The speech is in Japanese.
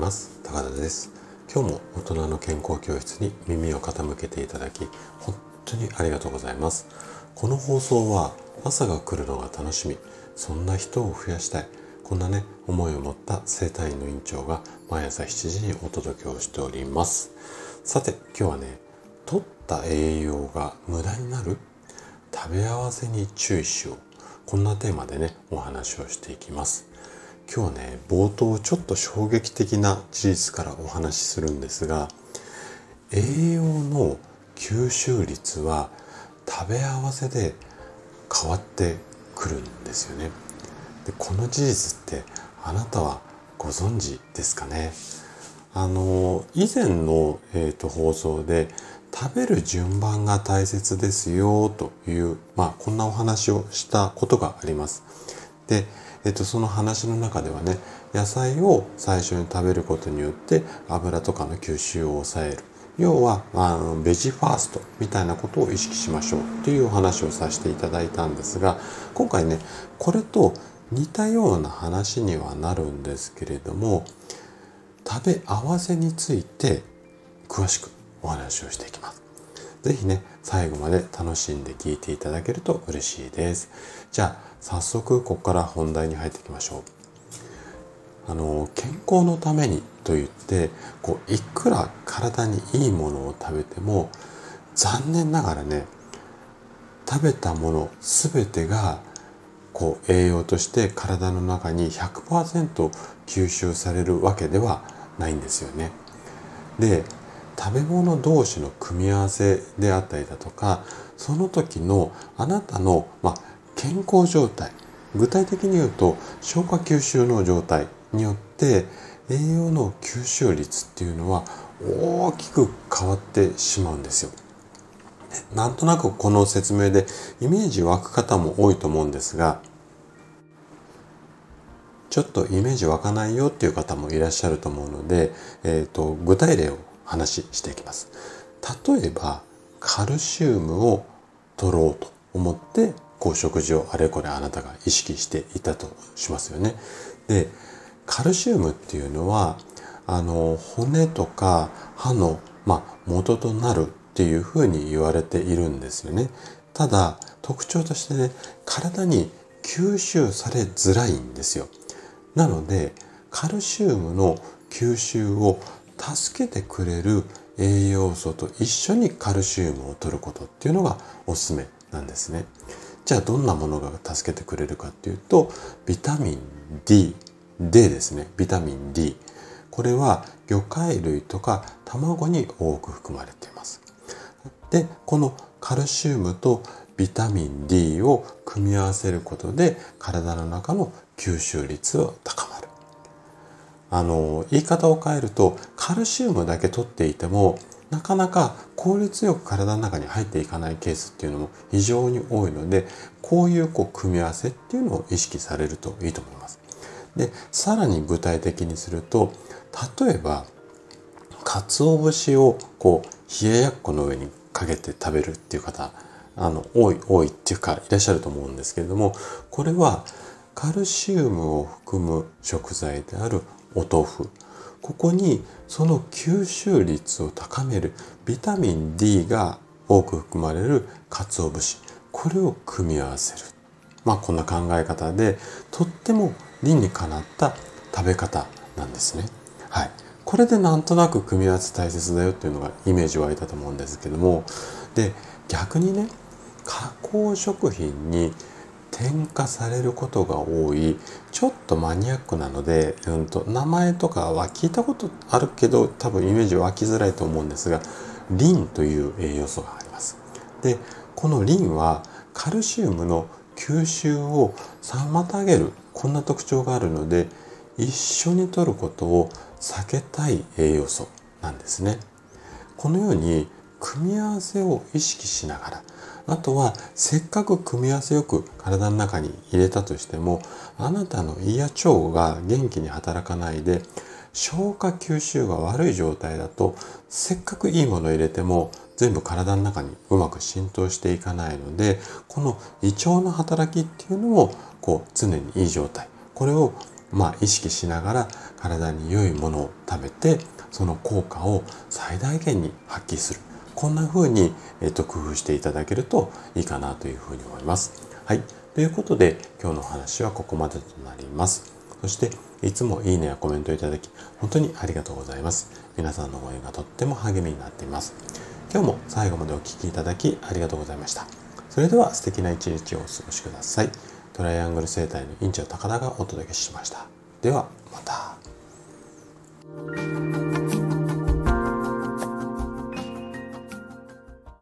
ます。高田です。今日も大人の健康教室に耳を傾けていただき本当にありがとうございます。この放送は朝が来るのが楽しみ。そんな人を増やしたい。こんなね思いを持った生体院の院長が毎朝7時にお届けをしております。さて今日はね取った栄養が無駄になる食べ合わせに注意しよう。こんなテーマでねお話をしていきます。今日はね冒頭ちょっと衝撃的な事実からお話しするんですが栄養の吸収率は食べ合わせで変わってくるんですよねでこの事実ってあなたはご存知ですかね？あの以前の、えーと、放送で食べる順番が大切ですよという、まあ、こんなお話をしたことがあります。でえっと、その話の中ではね野菜を最初に食べることによって油とかの吸収を抑える要はあのベジファーストみたいなことを意識しましょうというお話をさせていただいたんですが今回ねこれと似たような話にはなるんですけれども食べ合わせについて詳しくお話をしていきます。是非ね最後まで楽しんで聞いていただけると嬉しいです。じゃあ早速ここから本題に入っていきましょう。あの健康のためにと言ってこういくら体にいいものを食べても残念ながらね食べたもの全てがこう栄養として体の中に100%吸収されるわけではないんですよね。で食べ物同士の組み合わせであったりだとかその時のあなたの、まあ、健康状態具体的に言うと消化吸収の状態によって栄養の吸収率っていうのは大きく変わってしまうんですよ。なんとなくこの説明でイメージ湧く方も多いと思うんですがちょっとイメージ湧かないよっていう方もいらっしゃると思うので、えーと、具体例を話していきます。例えばカルシウムを取ろうと思ってこう食事をあれこれあなたが意識していたとしますよね。でカルシウムっていうのはあの骨とか歯の、まあ、元となるっていうふうに言われているんですよね。ただ特徴としてね体に吸収されづらいんですよ。なのでカルシウムの吸収を助けてくれる栄養素と一緒にカルシウムを取ることっていうのがおすすめなんですね。じゃあどんなものが助けてくれるかっていうとビタミン D、D ですね。ビタミン D。これは魚介類とか卵に多く含まれています。で、このカルシウムとビタミン D を組み合わせることで体の中の吸収率を高まる。あの、言い方を変えると、カルシウムだけ取っていても、なかなか効率よく体の中に入っていかないケースっていうのも非常に多いので、こういうこう組み合わせっていうのを意識されるといいと思います。で、さらに具体的にすると、例えば、鰹節をこう冷ややっこの上にかけて食べるっていう方、あの、多い、多いっていうかいらっしゃると思うんですけれども、これはカルシウムを含む食材であるお豆腐。ここにその吸収率を高めるビタミン D が多く含まれる鰹節。これを組み合わせる。まあこんな考え方でとっても理にかなった食べ方なんですね。はい。これでなんとなく組み合わせ大切だよっていうのがイメージ湧いたと思うんですけども。で逆にね加工食品に添加されることが多いちょっとマニアックなので、うんと、名前とかは聞いたことあるけど多分イメージ湧きづらいと思うんですがリンという栄養素があります。でこのリンはカルシウムの吸収を妨げるこんな特徴があるので一緒に摂ることを避けたい栄養素なんですね。このように組み合わせを意識しながらあとはせっかく組み合わせよく体の中に入れたとしてもあなたの胃や腸が元気に働かないで消化吸収が悪い状態だとせっかくいいものを入れても全部体の中にうまく浸透していかないのでこの胃腸の働きっていうのもこう常にいい状態。これをまあ意識しながら体に良いものを食べてその効果を最大限に発揮する。こんな風に、えっと、工夫していただけるといいかなというふうに思います。はい。ということで今日のお話はここまでとなります。そしていつもいいねやコメントいただき本当にありがとうございます。皆さんの応援がとっても励みになっています。今日も最後までお聴きいただきありがとうございました。それでは素敵な一日をお過ごしください。トライアングル生態の院長高田がお届けしました。ではまた。